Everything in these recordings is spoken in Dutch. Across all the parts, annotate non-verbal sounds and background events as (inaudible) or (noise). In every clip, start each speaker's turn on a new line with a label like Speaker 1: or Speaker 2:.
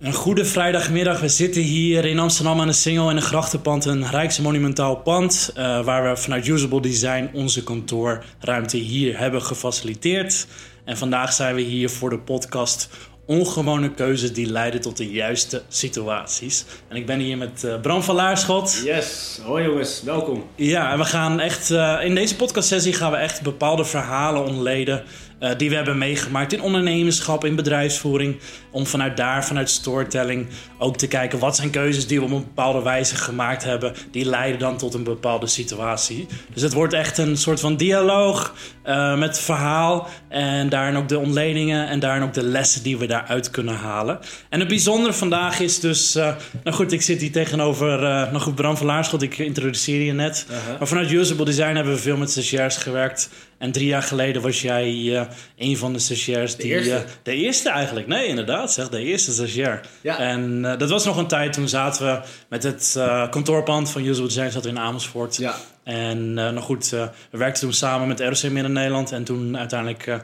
Speaker 1: Een goede vrijdagmiddag. We zitten hier in Amsterdam aan de Singel in een grachtenpand, een rijksmonumentaal pand, uh, waar we vanuit Usable Design onze kantoorruimte hier hebben gefaciliteerd. En vandaag zijn we hier voor de podcast ongewone keuzes die leiden tot de juiste situaties. En ik ben hier met uh, Bram van Laarschot.
Speaker 2: Yes, hoi jongens, welkom.
Speaker 1: Ja, en we gaan echt, uh, in deze podcastsessie gaan we echt bepaalde verhalen ontleden uh, die we hebben meegemaakt in ondernemerschap, in bedrijfsvoering. Om vanuit daar, vanuit storytelling, ook te kijken wat zijn keuzes die we op een bepaalde wijze gemaakt hebben. Die leiden dan tot een bepaalde situatie. Dus het wordt echt een soort van dialoog uh, met verhaal. En daarin ook de ontledingen en daarin ook de lessen die we daaruit kunnen halen. En het bijzondere vandaag is dus. Uh, nou goed, ik zit hier tegenover. Nog goed, Bram van Laarschot, ik introduceer je net. -huh. Maar vanuit Usable Design hebben we veel met stagiairs gewerkt. En drie jaar geleden was jij uh, een van de stagiairs die...
Speaker 2: De eerste?
Speaker 1: Uh, de eerste eigenlijk. Nee, inderdaad. Zeg, de eerste stagiair.
Speaker 2: Ja.
Speaker 1: En uh, dat was nog een tijd toen zaten we met het kantoorpand van Usable Design zaten we in Amersfoort.
Speaker 2: Ja.
Speaker 1: En nou goed, we werkten toen samen met ROC Midden-Nederland. En toen uiteindelijk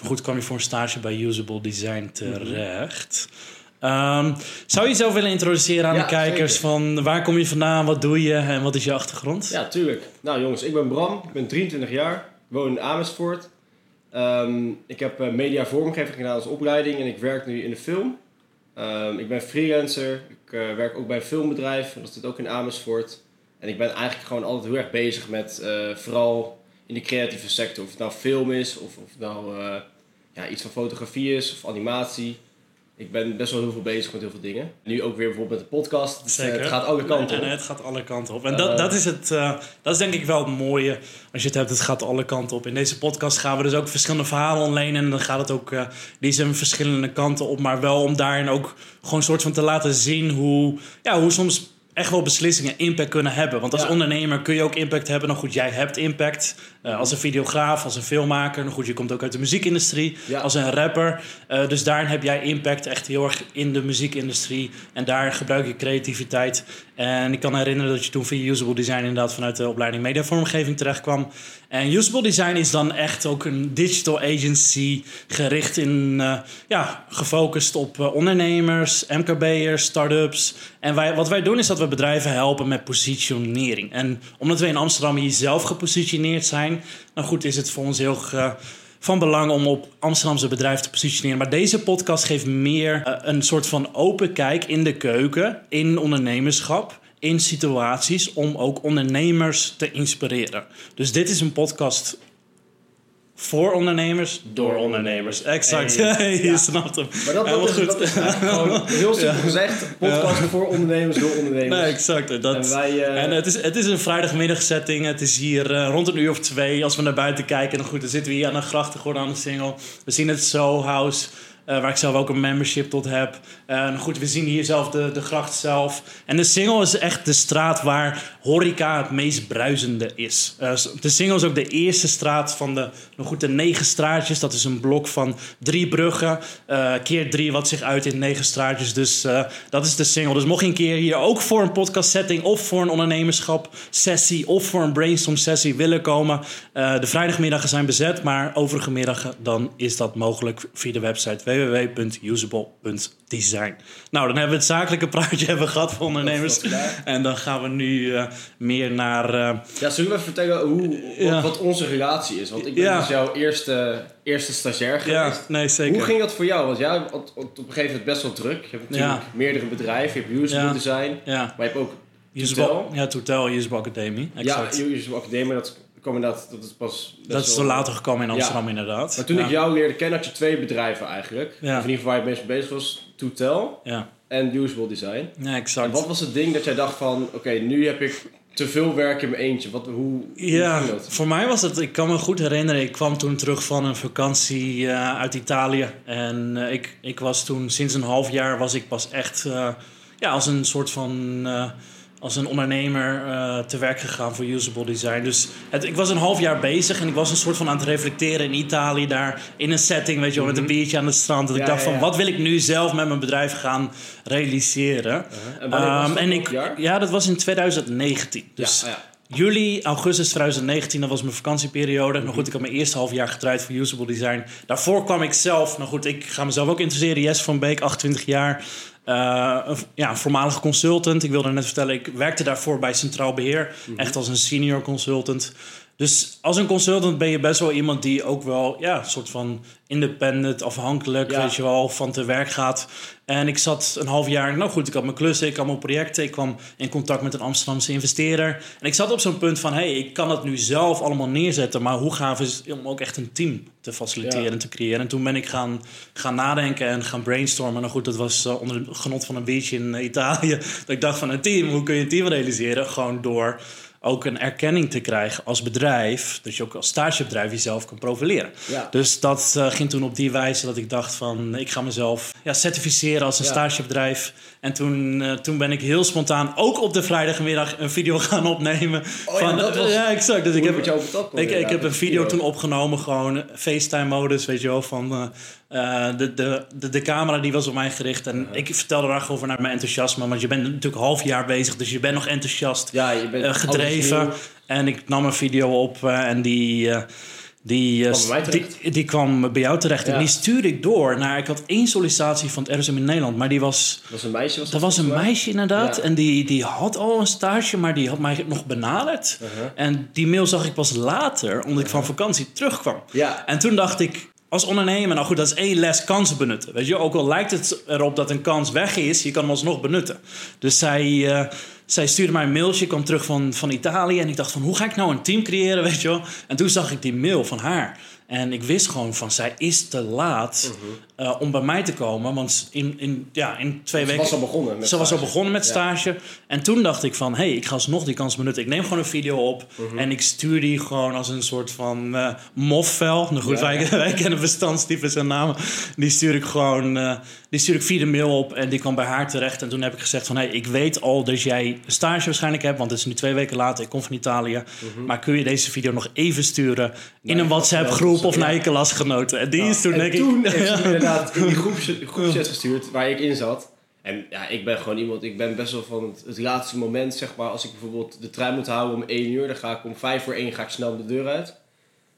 Speaker 1: goed kwam je voor een stage bij Usable Design terecht. Mm -hmm. Um, zou je jezelf willen introduceren aan
Speaker 2: Ja,
Speaker 1: de kijkers?
Speaker 2: zeker.
Speaker 1: Van waar kom je vandaan, wat doe je en wat is je achtergrond?
Speaker 2: Ja, tuurlijk. Nou jongens, ik ben Bram, ik ben 23 jaar, woon in Amersfoort. Ehm, ik heb uh, media vormgeving gedaan als opleiding en ik werk nu in de film. Ehm, ik ben freelancer, ik uh, werk ook bij een filmbedrijf, dat zit ook in Amersfoort. En ik ben eigenlijk gewoon altijd heel erg bezig met uh, vooral in de creatieve sector. Of het nou film is, of, of nou ja, iets van fotografie is, of animatie. Ik ben best wel heel veel bezig met heel veel dingen. Nu ook weer bijvoorbeeld met de podcast. Dus,
Speaker 1: Zeker.
Speaker 2: het gaat alle kanten op.
Speaker 1: En het gaat alle kanten op. En dat, dat, is het, uh, dat is denk ik wel het mooie als je het hebt. Het gaat alle kanten op. In deze podcast gaan we dus ook verschillende verhalen ontlenen. En dan gaat het ook, uh, die zijn verschillende kanten op. Maar wel om daarin ook gewoon een soort van te laten zien hoe, ja, hoe soms echt wel beslissingen impact kunnen hebben. Want als
Speaker 2: Ja.
Speaker 1: ondernemer kun je ook impact hebben. Nou goed, jij hebt impact. Uh, als een videograaf, als een filmmaker. Nou goed, je komt ook uit de muziekindustrie.
Speaker 2: Ja.
Speaker 1: Als een rapper. Uh, dus daarin heb jij impact echt heel erg in de muziekindustrie. En daar gebruik je creativiteit. En ik kan herinneren dat je toen via Usable Design... inderdaad vanuit de opleiding mediavormgeving terecht kwam. En Usable Design is dan echt ook een digital agency... gericht in, uh, ja, gefocust op uh, ondernemers, MKB'ers, start-ups. En wij, wat wij doen is dat we bedrijven helpen met positionering. En omdat we in Amsterdam hier zelf gepositioneerd zijn... nou goed, is het voor ons heel... Uh, van belang om op Amsterdamse bedrijven te positioneren. Maar deze podcast geeft meer uh, een soort van open kijk in de keuken, in ondernemerschap, in situaties om ook ondernemers te inspireren. Dus dit is een podcast voor ondernemers, door ondernemers. Exact.
Speaker 2: Hey,
Speaker 1: Hey, (laughs) je
Speaker 2: ja.
Speaker 1: snapt hem.
Speaker 2: Maar dat, dat, is, dat is eigenlijk (laughs) gewoon heel simpel gezegd. Podcast voor ondernemers door ondernemers.
Speaker 1: Nee, exact. Dat,
Speaker 2: En wij, eh,
Speaker 1: en het, is, het is een vrijdagmiddagsetting. Het is hier eh, rond een uur of twee. Als we naar buiten kijken, dan, goed, dan zitten we hier aan de grachtengordel aan de Singel. We zien het Soho House. Uh, waar ik zelf ook een membership tot heb. Uh, goed, we zien hier zelf de, de gracht zelf. En de Singel is echt de straat waar horeca het meest bruisende is. Uh, de Singel is ook de eerste straat van de, nog goed, de negen straatjes. Dat is een blok van drie bruggen. eh, keer drie, wat zich uit in negen straatjes. Dus eh, dat is de Singel. Dus mocht je een keer hier ook voor een podcast setting... of voor een ondernemerschap sessie... of voor een brainstorm sessie willen komen... eh, de vrijdagmiddagen zijn bezet, maar overige middagen... dan is dat mogelijk via de website www.usable.design. Nou, dan hebben we het zakelijke praatje (laughs) hebben gehad voor ondernemers. En dan gaan we nu uh, meer naar... Uh,
Speaker 2: ja, zullen we even vertellen hoe, wat onze relatie is? Want ik ben dus jouw eerste, eerste stagiair geweest.
Speaker 1: ja, nee, zeker.
Speaker 2: Hoe ging dat voor jou? Want jij had op een gegeven moment best wel druk. Je hebt natuurlijk meerdere bedrijven. Je hebt
Speaker 1: Ja.
Speaker 2: Design. Maar je hebt ook Toetel.
Speaker 1: ja, Toetel, Usable Academy. Exact.
Speaker 2: Ja, Usable Academie. Dat kwam inderdaad... Dat is pas...
Speaker 1: dat is
Speaker 2: wel-
Speaker 1: zo later gekomen in
Speaker 2: Ja.
Speaker 1: Amsterdam, inderdaad.
Speaker 2: Maar toen
Speaker 1: ja.
Speaker 2: ik jou leerde kennen had je twee bedrijven eigenlijk. Of in ieder geval waar je meest mee bezig was. Toetel
Speaker 1: Ja,
Speaker 2: en Usable Design.
Speaker 1: ja
Speaker 2: En
Speaker 1: exact.
Speaker 2: wat was het ding dat jij dacht van... Oké, nu heb ik te veel werk in mijn eentje. Wat, hoe, hoe
Speaker 1: Ja,
Speaker 2: dat?
Speaker 1: voor mij was het, ik kan me goed herinneren, ik kwam toen terug van een vakantie eh, uit Italië. En eh, ik, ik was toen, sinds een half jaar was ik pas echt, eh, ja, als een soort van, als een ondernemer eh, te werk gegaan voor Usable Design. Dus het, ik was een half jaar bezig en ik was een soort van aan het reflecteren in Italië daar, in een setting, weet je wel, met een biertje aan het strand. Dat
Speaker 2: Ja,
Speaker 1: ik dacht
Speaker 2: ja,
Speaker 1: van, wat wil ik nu zelf met mijn bedrijf gaan realiseren?
Speaker 2: Dat?
Speaker 1: en ik,
Speaker 2: jaar?
Speaker 1: ja, dat was in 2019. Dus
Speaker 2: ja, ja.
Speaker 1: Juli, augustus 2019, dat was mijn vakantieperiode. Nou goed, ik had mijn eerste half jaar gedraaid voor Usable Design. Daarvoor kwam ik zelf, nou goed, ik ga mezelf ook interesseren. Jes van Beek, 28 jaar. Uh, een, ja, een voormalige consultant. Ik wilde net vertellen, ik werkte daarvoor bij Centraal Beheer.
Speaker 2: Mhm.
Speaker 1: Echt als een senior consultant. Dus als een consultant ben je best wel iemand die ook wel, ja, een soort van independent, afhankelijk,
Speaker 2: Ja.
Speaker 1: weet je wel, van te werk gaat. En ik zat een half jaar, nou goed, ik had mijn klussen, ik had mijn projecten, ik kwam in contact met een Amsterdamse investeerder. En ik zat op zo'n punt van, hé, hey, ik kan het nu zelf allemaal neerzetten, maar hoe gaaf is het om ook echt een team te faciliteren
Speaker 2: Ja.
Speaker 1: en te creëren? En toen ben ik gaan, gaan nadenken en gaan brainstormen. Nou goed, dat was eh, onder het genot van een biertje in Italië. (laughs) Dat ik dacht van een team, hoe kun je een team realiseren? Gewoon door ook een erkenning te krijgen als bedrijf. Dat je ook als stagebedrijf jezelf kan profileren.
Speaker 2: Ja.
Speaker 1: Dus dat eh, ging toen op die wijze dat ik dacht van... ik ga mezelf ja, certificeren als een stagebedrijf. En toen, eh, toen ben ik heel spontaan ook op de vrijdagmiddag een video (laughs) gaan opnemen.
Speaker 2: Oh ja,
Speaker 1: van,
Speaker 2: dat was-
Speaker 1: ja, exact. Dus ik heb,
Speaker 2: op het
Speaker 1: ik, ik heb een video toen opgenomen, gewoon FaceTime-modus, weet je wel, van eh, eh, de, de, de, de camera die was op mij gericht. En ik vertelde daar gewoon over naar mijn enthousiasme, want je bent natuurlijk half jaar bezig, dus je bent nog enthousiast,
Speaker 2: Ja, je bent
Speaker 1: gedreven. En ik nam een video op en die... die, eh,
Speaker 2: Kwam
Speaker 1: die, die kwam bij jou terecht. En die stuurde ik door naar... Ik had één sollicitatie van het RSM in Nederland. Maar die was...
Speaker 2: Dat was een meisje. Was
Speaker 1: Dat was een meisje inderdaad.
Speaker 2: Ja.
Speaker 1: En die, die had al een stage, maar die had mij nog benaderd.
Speaker 2: Uh-huh.
Speaker 1: En die mail zag ik pas later, omdat ik van vakantie terugkwam.
Speaker 2: Ja.
Speaker 1: En toen dacht ik, als ondernemer, nou goed, dat is één les kansen benutten. Weet je, ook al lijkt het erop dat een kans weg is, je kan hem alsnog benutten. Dus zij, eh, zij stuurde mij een mailtje, kwam terug van, van Italië. En ik dacht van, hoe ga ik nou een team creëren, (laughs) weet je wel? En toen zag ik die mail van haar. En ik wist gewoon van, zij is te laat
Speaker 2: Mhm.
Speaker 1: Eh, om bij mij te komen. Want in, in, ja, in twee
Speaker 2: Ze
Speaker 1: weken...
Speaker 2: was al begonnen. Met
Speaker 1: Ze was al
Speaker 2: stage.
Speaker 1: begonnen met
Speaker 2: Ja.
Speaker 1: stage. En toen dacht ik van, hé, hey, ik ga alsnog die kans benutten. Ik neem gewoon een video op
Speaker 2: Mhm.
Speaker 1: en ik stuur die gewoon als een soort van eh mofvel. Nou goed,
Speaker 2: Ja,
Speaker 1: wij,
Speaker 2: ja.
Speaker 1: wij kennen bestandstypes en namen. Die stuur ik gewoon, eh, die stuur ik via de mail op en die kwam bij haar terecht. En toen heb ik gezegd van, hé, hey, ik weet al dat jij stage waarschijnlijk hebt, want het is nu twee weken later, ik kom van Italië. Maar kun je deze video nog even sturen in een WhatsApp groep of naar je klasgenoten? En die is toen
Speaker 2: en
Speaker 1: denk ik...
Speaker 2: ze (laughs) inderdaad in die groepchat (laughs) gestuurd waar ik in zat. En ja, ik ben gewoon iemand, ik ben best wel van het, het laatste moment, zeg maar. Als ik bijvoorbeeld de trein moet houden om 1 uur, dan ga ik om 5 voor 1 ga ik snel de deur uit.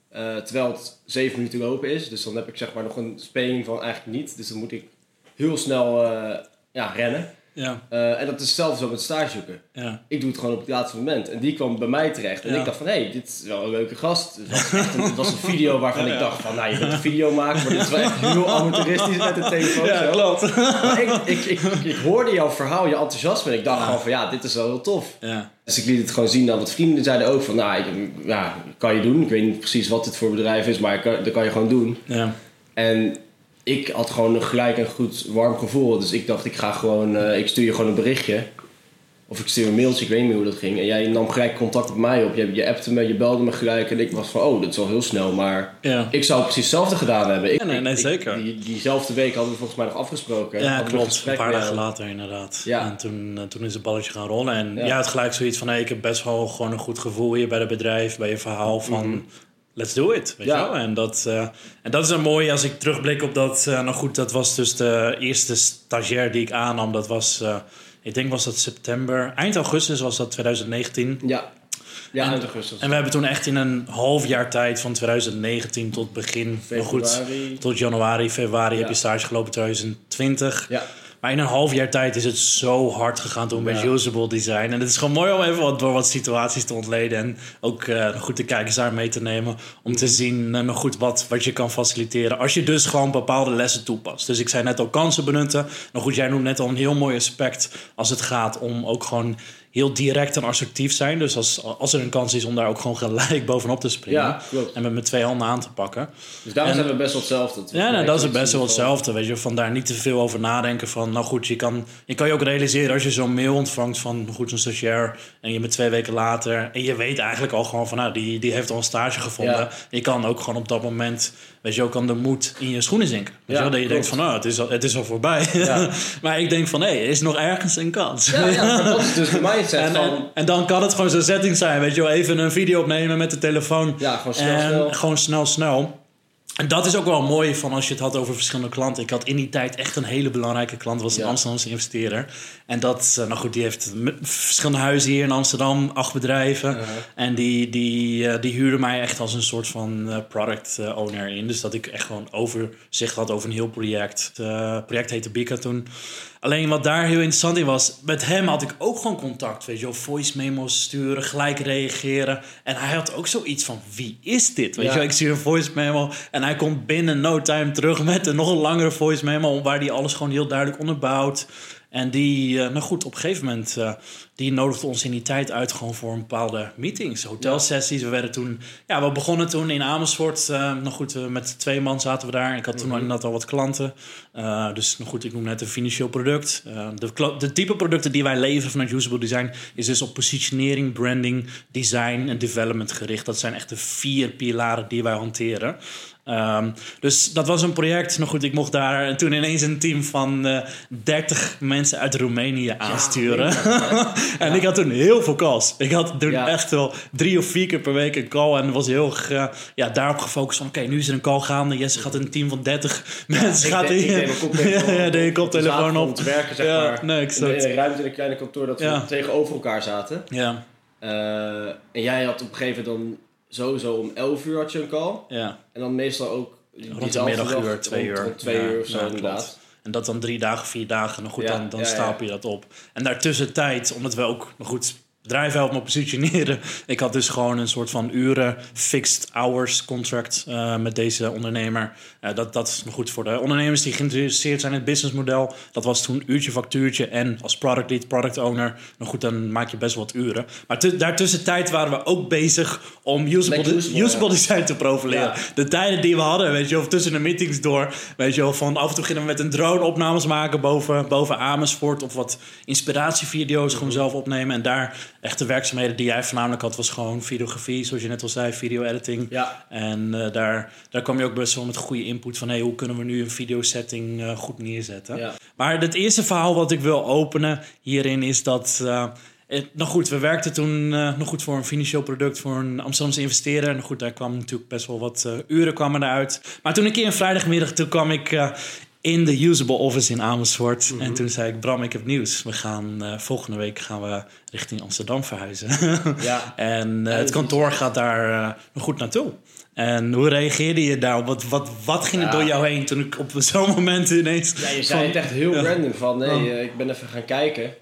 Speaker 2: Eh, terwijl het 7 minuten lopen is. Dus dan heb ik zeg maar nog een speling van eigenlijk niet. Dus dan moet ik heel snel eh, ja, rennen.
Speaker 1: Ja,
Speaker 2: Eh, en dat is hetzelfde zo met stage zoeken.
Speaker 1: ja.
Speaker 2: Ik doe het gewoon op het laatste moment. En die kwam bij mij terecht. En
Speaker 1: Ja.
Speaker 2: ik dacht van, hé, hey, dit is wel een leuke gast. Het was, een, het was een video waarvan (laughs) ik dacht van, nou, je bent een video maken, maar dit is wel echt heel amateuristisch met de telefoon.
Speaker 1: Ja,
Speaker 2: zo.
Speaker 1: klopt.
Speaker 2: Ik, ik, ik, ik hoorde jouw verhaal, je enthousiasme. En ik dacht gewoon van, ja, dit is wel heel tof.
Speaker 1: Ja,
Speaker 2: Dus ik liet het gewoon zien aan wat vrienden. Zeiden ook van, nou, ja, kan je doen. Ik weet niet precies wat dit voor bedrijf is, maar kan- dat kan je gewoon doen.
Speaker 1: ja.
Speaker 2: En ik had gewoon een gelijk een goed warm gevoel. Dus ik dacht, ik ga gewoon, eh, ik stuur je gewoon een berichtje. Of ik stuur een mailtje, ik weet niet meer hoe dat ging. En jij nam gelijk contact met mij op. Je, je appte me, je belde me gelijk. En ik was van, oh, dat is wel heel snel. Maar
Speaker 1: ja.
Speaker 2: ik zou precies hetzelfde gedaan hebben. Ik,
Speaker 1: Ja, nee, nee,
Speaker 2: ik-
Speaker 1: zeker.
Speaker 2: die, diezelfde week hadden we volgens mij nog afgesproken.
Speaker 1: Ja,
Speaker 2: een
Speaker 1: klopt. Een
Speaker 2: gesprek
Speaker 1: paar dagen later inderdaad.
Speaker 2: Ja.
Speaker 1: En toen, eh, toen is het balletje gaan rollen. En
Speaker 2: Ja.
Speaker 1: het gelijk zoiets van... Hey, ik heb best wel gewoon een goed gevoel hier bij het bedrijf. Bij je verhaal van... Let's do it. Weet
Speaker 2: Ja.
Speaker 1: En, dat, eh, en dat is een mooie als ik terugblik op dat... eh, nou goed, dat was dus de eerste stagiair die ik aannam. Dat was... eh, ik denk was dat september... Eind augustus was dat 2019.
Speaker 2: Ja, ja
Speaker 1: En-
Speaker 2: eind augustus.
Speaker 1: En we hebben toen echt in een half jaar tijd... van 2019 tot begin... nou goed,
Speaker 2: Februari.
Speaker 1: tot januari, februari
Speaker 2: Ja.
Speaker 1: heb je stage gelopen 2020.
Speaker 2: Ja,
Speaker 1: Maar in een half jaar tijd is het zo hard gegaan toen met usable design. En het is gewoon mooi om even wat, door wat situaties te ontleden. En ook eh, goed de kijkers daar mee te nemen. Om te zien eh, nog goed wat, wat je kan faciliteren. Als je dus gewoon bepaalde lessen toepast. Dus ik zei net al kansen benutten. Nou goed, jij noemt net al een heel mooi aspect. Als het gaat om ook gewoon heel direct en assertief zijn. Dus als, als er een kans is om daar ook gewoon gelijk (laughs) bovenop te springen.
Speaker 2: ja.
Speaker 1: En met mijn twee handen aan te pakken.
Speaker 2: Dus daarom
Speaker 1: En-
Speaker 2: zijn we best wel hetzelfde.
Speaker 1: Ja, nou, dat is het best wel hetzelfde. Weet je, van daar niet te veel over nadenken. Van, nou goed, je kan je, kan je ook realiseren als je zo'n mail ontvangt van goed, zo'n stagiair. En je bent twee weken later. En je weet eigenlijk al gewoon van, nou, die, die heeft al een stage gevonden.
Speaker 2: Ja.
Speaker 1: Je kan ook gewoon op dat moment, weet je, ook de moed in je schoenen zinken. Weet
Speaker 2: Ja,
Speaker 1: je wel? Dat je denkt van, nou, het is al, het is al voorbij.
Speaker 2: Ja. (laughs)
Speaker 1: maar ik denk van, hé, er is nog ergens een kans.
Speaker 2: Ja, (laughs) dat is dus de mindset
Speaker 1: En,
Speaker 2: van...
Speaker 1: en, en dan kan het gewoon zo'n setting zijn, weet je wel. Even een video opnemen met de telefoon.
Speaker 2: Ja, gewoon snel,
Speaker 1: en
Speaker 2: snel.
Speaker 1: Gewoon snel, snel. En dat is ook wel mooi van als je het had over verschillende klanten. Ik had in die tijd echt een hele belangrijke klant. Was een
Speaker 2: Ja.
Speaker 1: Amsterdamse investeerder. En dat, eh, nou goed, die heeft verschillende huizen hier in Amsterdam. Acht bedrijven. En die, die, eh, die huurde mij echt als een soort van eh, product owner in. Dus dat ik echt gewoon overzicht had over een heel project. Het project heette Bika toen. Alleen wat daar heel interessant in was, met hem had ik ook gewoon contact. Weet je voice memos sturen, gelijk reageren. En hij had ook zoiets van, wie is dit? Weet je ik stuur een voice memo en hij komt binnen no time terug met een nog een langere voice memo... waar hij alles gewoon heel duidelijk onderbouwt. En die, eh, nou goed, op een gegeven moment, eh, die nodigde ons in die tijd uit gewoon voor een bepaalde meetings, hotelsessies. We werden toen, ja, we begonnen toen in Amersfoort. eh nou goed, met twee man zaten we daar. Ik had toen inderdaad al wat klanten. Dus nou goed, ik noem net een financieel product. De, de type producten die wij leveren vanuit Usable Design is dus op positionering, branding, design en development gericht. Dat zijn echt de vier pilaren die wij hanteren. Ehm, dus dat was een project. Nou goed, ik mocht daar toen ineens een team van eh 30 mensen uit Roemenië aansturen. (laughs) en ik had toen heel veel calls. Ik had toen
Speaker 2: Ja.
Speaker 1: echt wel drie of vier keer per week een call. En was heel eh, ja, daarop gefocust van... oké, nu is er een call gaande. Jesse gaat een team van 30 (laughs) mensen... gaat in-
Speaker 2: ik deed mijn koptelefoon (laughs)
Speaker 1: ja,
Speaker 2: op. de werken, zeg maar.
Speaker 1: nee,
Speaker 2: In een ruimte in een kleine kantoor dat we tegenover elkaar zaten.
Speaker 1: Ja,
Speaker 2: Eh, en jij had op een gegeven moment dan sowieso om 11 uur had je een call.
Speaker 1: ja.
Speaker 2: En dan meestal ook
Speaker 1: Rond de middaguur,
Speaker 2: dag,
Speaker 1: twee uur.
Speaker 2: Rond twee
Speaker 1: Ja,
Speaker 2: uur of zo
Speaker 1: ja,
Speaker 2: inderdaad.
Speaker 1: klopt. En dat dan drie dagen, vier dagen. Nou goed,
Speaker 2: Ja,
Speaker 1: dan, dan stapel je dat op. En daartussen tijd, omdat we ook nog goed bedrijf helpen me positioneren. (laughs) Ik had dus gewoon een soort van uren fixed hours contract eh, met deze ondernemer. Eh, dat, dat is goed voor de ondernemers die geïnteresseerd zijn in het businessmodel. Dat was toen uurtje factuurtje en als product lead, product owner. Nou goed, dan maak je best wat uren. Maar tu- daartussen tijd waren we ook bezig om usable,
Speaker 2: usable,
Speaker 1: usable
Speaker 2: ja.
Speaker 1: design te profileren.
Speaker 2: Ja.
Speaker 1: De tijden die we hadden, weet je wel, tussen de meetings door. Weet je wel, van af en toe gingen we met een drone opnames maken boven, boven Amersfoort. Of wat inspiratievideo's gewoon zelf opnemen. En daar echt de werkzaamheden die jij voornamelijk had, was gewoon videografie. Zoals je net al zei, video editing.
Speaker 2: Ja,
Speaker 1: En eh, daar, daar kwam je ook best wel met goede input van... Hey, hoe kunnen we nu een videosetting eh goed neerzetten?
Speaker 2: ja.
Speaker 1: Maar het eerste verhaal wat ik wil openen hierin is dat... eh, het- nou goed, we werkten toen nog goed voor een financieel product... voor een Amsterdamse investeerder. Nou goed, daar kwam natuurlijk best wel wat uren kwamen eruit. Maar toen een keer een vrijdagmiddag, toen kwam ik... in de usable office in Amersfoort. En toen zei ik, Bram, ik heb nieuws. We gaan eh, volgende week gaan we richting Amsterdam verhuizen. (laughs)
Speaker 2: Ja.
Speaker 1: en eh, het kantoor gaat daar eh, goed naartoe. En hoe reageerde je daarop? Wat, wat, wat ging er door jou heen toen ik op zo'n (laughs) moment ineens...
Speaker 2: Ja, je zei
Speaker 1: van-
Speaker 2: het echt heel
Speaker 1: Ja.
Speaker 2: random van nee, ik ben even gaan kijken.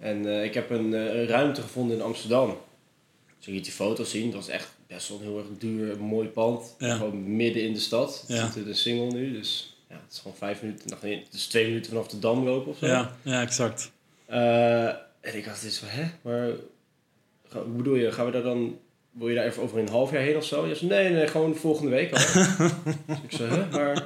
Speaker 2: En ik heb een, een ruimte gevonden in Amsterdam. Dus je liet die foto's zien. Dat was echt best wel een heel erg duur, mooi pand. Gewoon midden in de stad. Het zit in de single nu, dus ja, het is gewoon vijf minuten. nog niet- is twee minuten vanaf de Dam lopen of zo.
Speaker 1: Ja, ja, exact.
Speaker 2: Eh, en ik dacht eens van, hè, maar hoe bedoel je, gaan we daar dan, wil je daar even over een half jaar heen of zo? Je zei, nee, nee, gewoon volgende week al. (laughs) dus ik zei, hè, maar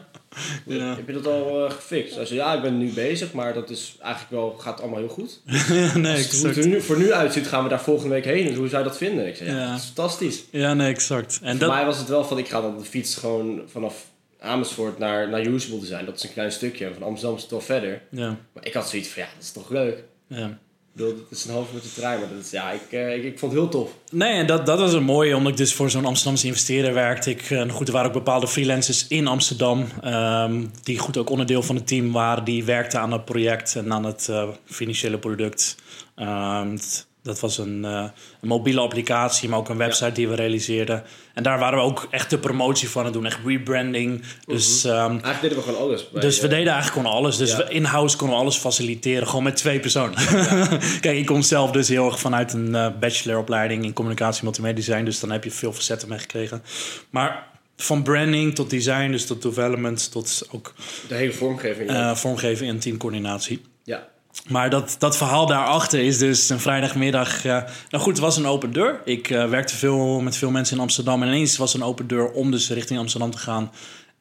Speaker 1: Ja.
Speaker 2: heb je dat al eh, gefixt? Hij zei, ja, ik ben nu bezig, maar dat is eigenlijk wel, gaat allemaal heel goed. (laughs)
Speaker 1: nee,
Speaker 2: Als het, er nu, voor nu uitziet, gaan we daar volgende week heen. Dus hoe zou je dat vinden? Ik zei, ja,
Speaker 1: Ja.
Speaker 2: dat is fantastisch.
Speaker 1: Ja, nee, exact. En
Speaker 2: voor
Speaker 1: dat,
Speaker 2: mij was het wel van, ik ga dan de fiets gewoon vanaf Amersfoort naar, naar Usable Design. Dat is een klein stukje. En van Amsterdam is het wel verder.
Speaker 1: ja,
Speaker 2: Maar ik had zoiets van, ja, dat is toch leuk.
Speaker 1: ja.
Speaker 2: Ik bedoel, het is een half uur te trein, maar dat is, ja, ik, eh, ik, ik vond het heel tof.
Speaker 1: Nee, en dat, dat was een mooie, omdat ik dus voor zo'n Amsterdamse investeerder werkte. Ik, eh, goed, er waren ook bepaalde freelancers in Amsterdam, ehm, die goed ook onderdeel van het team waren, die werkten aan het project en aan het eh, financiële product. Ehm, dat was een, eh, een mobiele applicatie, maar ook een website die we realiseerden. En daar waren we ook echt de promotie van het doen, echt rebranding. Dus ehm,
Speaker 2: Eigenlijk deden we gewoon alles. bij,
Speaker 1: dus we
Speaker 2: eh,
Speaker 1: deden eigenlijk gewoon alles. Dus
Speaker 2: ja.
Speaker 1: in-house konden we alles faciliteren. Gewoon met twee personen. (laughs) Kijk, ik kom zelf dus heel erg vanuit een eh, bacheloropleiding in communicatie multimedia design. Dus dan heb je veel facetten meegekregen. Maar van branding tot design, dus tot development, tot ook
Speaker 2: De hele vormgeving. ja.
Speaker 1: eh vormgeving en teamcoördinatie.
Speaker 2: ja.
Speaker 1: Maar dat, dat verhaal daarachter is dus een vrijdagmiddag. eh, nou goed, het was een open deur. Ik eh, werkte veel met veel mensen in Amsterdam. En ineens was een open deur om dus richting Amsterdam te gaan.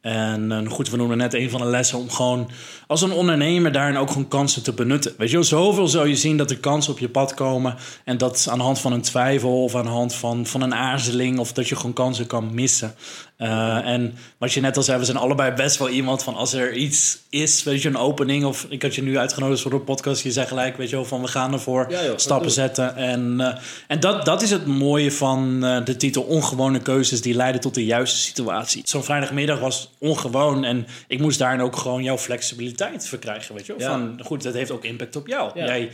Speaker 1: En eh, goed, we noemen net een van de lessen om gewoon als een ondernemer daarin ook gewoon kansen te benutten. Weet je zoveel zou je zien dat er kansen op je pad komen. En dat aan de hand van een twijfel of aan de hand van, van een aarzeling of dat je gewoon kansen kan missen. Eh, en wat je net al zei, we zijn allebei best wel iemand van als er iets is, weet je, een opening. Of ik had je nu uitgenodigd voor de podcast. Je zei gelijk, weet je wel, van we gaan ervoor
Speaker 2: Ja, joh,
Speaker 1: stappen zetten. En, eh, en dat, dat is het mooie van eh, de titel Ongewone keuzes die leiden tot de juiste situatie. Zo'n vrijdagmiddag was ongewoon en ik moest daarin ook gewoon jouw flexibiliteit verkrijgen. Weet je wel?
Speaker 2: Ja.
Speaker 1: Van, goed, dat heeft ook impact op jou.
Speaker 2: Ja.
Speaker 1: Jij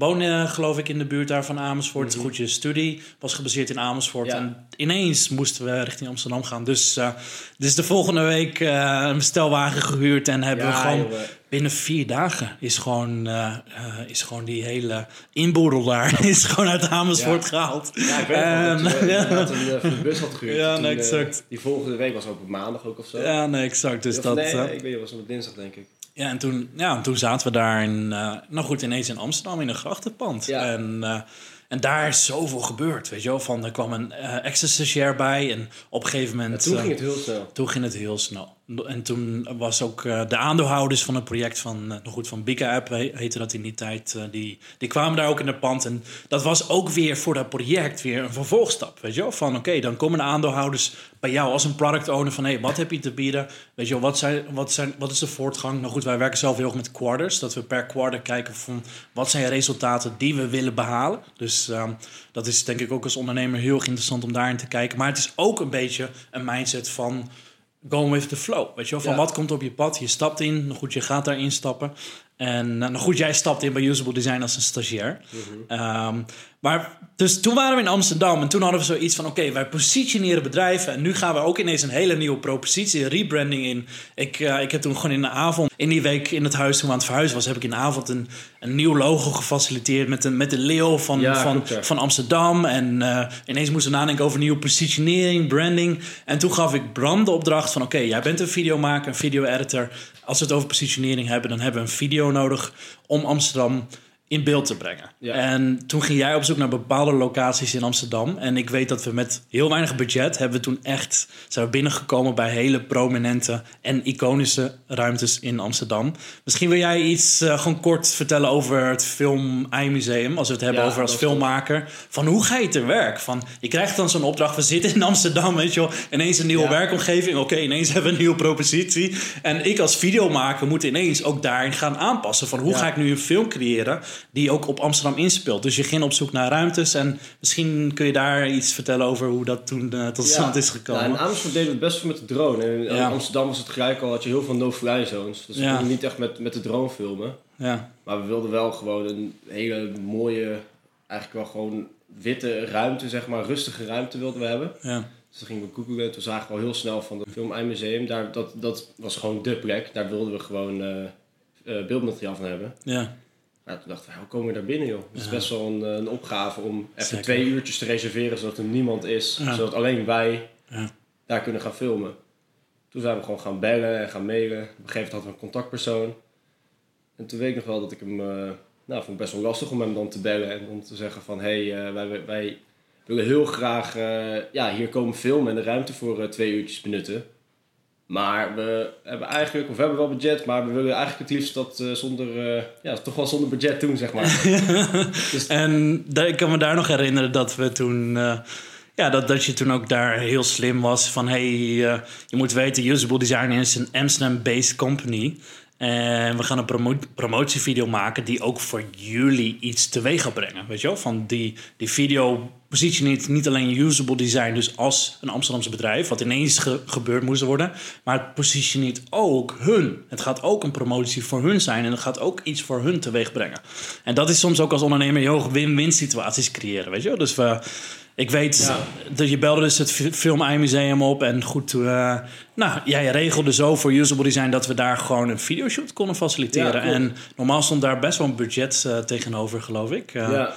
Speaker 1: woonde, eh, geloof ik, in de buurt daar van Amersfoort. Goed, je studie was gebaseerd in Amersfoort.
Speaker 2: Ja.
Speaker 1: En ineens moesten we richting Amsterdam gaan. Dus, eh, dus de volgende week eh, een bestelwagen gehuurd en hebben we gewoon binnen vier dagen is gewoon, uh, uh, is gewoon die hele inboedel daar (laughs) is gewoon uit Amersfoort
Speaker 2: Ja.
Speaker 1: gehaald.
Speaker 2: Ja, ik weet dat je (laughs) een, eh, de bus had gehuurd.
Speaker 1: Ja,
Speaker 2: Toen,
Speaker 1: nee,
Speaker 2: eh,
Speaker 1: exact.
Speaker 2: die volgende week was ook op maandag ook of zo.
Speaker 1: Ja, nee, exact. Dus dat,
Speaker 2: nee,
Speaker 1: eh,
Speaker 2: ik weet was op dinsdag denk ik.
Speaker 1: Ja, en toen, ja, en toen zaten we daar in, eh, nou goed, ineens in Amsterdam in een grachtenpand.
Speaker 2: Ja.
Speaker 1: En, eh, en daar is zoveel gebeurd, weet je wel. Van, er kwam een eh extra stagiair bij en op een gegeven
Speaker 2: En
Speaker 1: moment...
Speaker 2: toen ging het heel snel.
Speaker 1: Toen ging het heel snel. En toen was ook eh, de aandeelhouders van het project van, eh, nog goed, van Bika App he- heette dat in die tijd. eh, die, die kwamen daar ook in het pand. En dat was ook weer voor dat project weer een vervolgstap. Weet je wel? Van oké, dan komen de aandeelhouders bij jou als een product owner van hé, hey, wat heb je te bieden? Weet je wel, wat, zijn, wat, zijn, wat is de voortgang? Nou goed, wij werken zelf heel erg met quarters. Dat we per quarter kijken van wat zijn resultaten die we willen behalen. Dus ehm, dat is denk ik ook als ondernemer heel erg interessant om daarin te kijken. Maar het is ook een beetje een mindset van going with the flow. Weet je wel, van
Speaker 2: Ja.
Speaker 1: wat komt op je pad? Je stapt in, nou goed, je gaat daarin stappen. En nou goed, jij stapt in bij Usable Design als een stagiair. Ehm, maar dus toen waren we in Amsterdam en toen hadden we zoiets van: oké, wij positioneren bedrijven. En nu gaan we ook ineens een hele nieuwe propositie, rebranding in. Ik, eh, ik heb toen gewoon in de avond, in die week in het huis toen we aan het verhuizen was, heb ik in de avond een, een nieuw logo gefaciliteerd met een, met de leeuw van,
Speaker 2: Ja,
Speaker 1: van, van Amsterdam. En eh, ineens moesten we nadenken over nieuwe positionering, branding. En toen gaf ik Bram de opdracht van... oké, jij bent een videomaker, een video-editor. Als we het over positionering hebben, dan hebben we een video nodig... om Amsterdam in beeld te brengen.
Speaker 2: Ja.
Speaker 1: En toen ging jij op zoek naar bepaalde locaties in Amsterdam. En ik weet dat we met heel weinig budget... hebben we toen echt zijn we binnengekomen bij hele prominente en iconische ruimtes in Amsterdam. Misschien wil jij iets eh, gewoon kort vertellen over het Film Museum, als we het hebben
Speaker 2: Ja,
Speaker 1: over als filmmaker. Van hoe ga je te werk? Van, je krijgt dan zo'n opdracht, we zitten in Amsterdam, weet je wel. Ineens een nieuwe
Speaker 2: Ja.
Speaker 1: werkomgeving, oké, ineens hebben we een nieuwe propositie. En ik als videomaker moet ineens ook daarin gaan aanpassen. Van hoe ga ik nu een film creëren die ook op Amsterdam inspeelt? Dus je ging op zoek naar ruimtes en misschien kun je daar iets vertellen over hoe dat toen eh, tot stand is gekomen.
Speaker 2: Nou, in Amersfoort deden we het best veel met de drone. En in
Speaker 1: Ja.
Speaker 2: Amsterdam was het gelijk al, had je heel veel no-fly zones. Dus we
Speaker 1: Ja.
Speaker 2: konden niet echt met, met de drone filmen.
Speaker 1: ja.
Speaker 2: Maar we wilden wel gewoon een hele mooie, eigenlijk wel gewoon witte ruimte, zeg maar, rustige ruimte wilden we hebben.
Speaker 1: Ja,
Speaker 2: Dus toen gingen we googlen. Toen zagen we al heel snel van het Film Museum. Daar, dat, dat was gewoon dé plek. Daar wilden we gewoon eh, eh, beeldmateriaal van hebben.
Speaker 1: ja,
Speaker 2: Ja, toen dachten we, hoe komen we daar binnen, joh? Het is best wel een, eh, een opgave om even
Speaker 1: Zeker.
Speaker 2: twee uurtjes te reserveren, zodat er niemand is. Zodat alleen wij
Speaker 1: Ja.
Speaker 2: daar kunnen gaan filmen. Toen zijn we gewoon gaan bellen en gaan mailen. Op een gegeven moment hadden we een contactpersoon. En toen weet ik nog wel dat ik hem... eh, nou, vond ik best wel lastig om hem dan te bellen en om te zeggen van... Hé, hey, eh, wij, wij willen heel graag ja, hier komen filmen en de ruimte voor twee uurtjes benutten. Maar we hebben eigenlijk, of we hebben wel budget, maar we willen eigenlijk het liefst dat eh, zonder, eh, ja, toch wel zonder budget doen, zeg maar. (laughs) Dus-
Speaker 1: En ik kan me daar nog herinneren dat we toen. eh, ja, dat, dat je toen ook daar heel slim was. Van hey, je moet weten, Usable Design is een Amsterdam-based company. En we gaan een promo promotievideo maken die ook voor jullie iets teweeg gaat brengen. Weet je wel? Van die, die video positioneert niet alleen Usable Design dus als een Amsterdamse bedrijf, wat ineens ge- gebeurd moest worden, maar het positioneert ook hun. Het gaat ook een promotie voor hun zijn en het gaat ook iets voor hun teweeg brengen. En dat is soms ook als ondernemer heel win-win situaties creëren, weet je wel? Dus we, ik weet, dat je belde dus het Fi- Film Museum op en goed, eh, nou, jij regelde zo voor Usable Design dat we daar gewoon een videoshoot konden faciliteren.
Speaker 2: Ja,
Speaker 1: en normaal stond daar best wel een budget eh, tegenover, geloof ik. Eh,
Speaker 2: ja,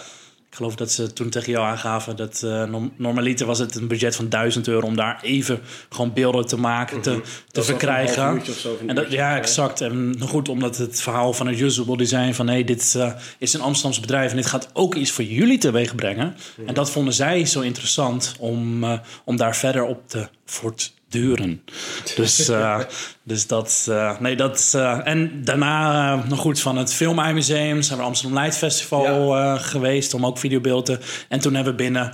Speaker 1: ik geloof dat ze toen tegen jou aangaven dat norm- normaliter was het een budget van 1000 euro om daar even gewoon beelden te maken, te, te
Speaker 2: Mhm. Een
Speaker 1: verkrijgen.
Speaker 2: zo,
Speaker 1: En dat, ja, exact. En goed, omdat het verhaal van het Usable Design van hey, dit eh, is een Amsterdamse bedrijf en dit gaat ook iets voor jullie teweeg brengen.
Speaker 2: Mhm.
Speaker 1: En dat vonden zij zo interessant om, eh, om daar verder op te voortduren. Dus, (laughs) eh, dus dat, eh, nee, dat. eh, en daarna, nog goed, van het Film Museum zijn we Amsterdam Light Festival geweest om ook videobeelden. En toen hebben we binnen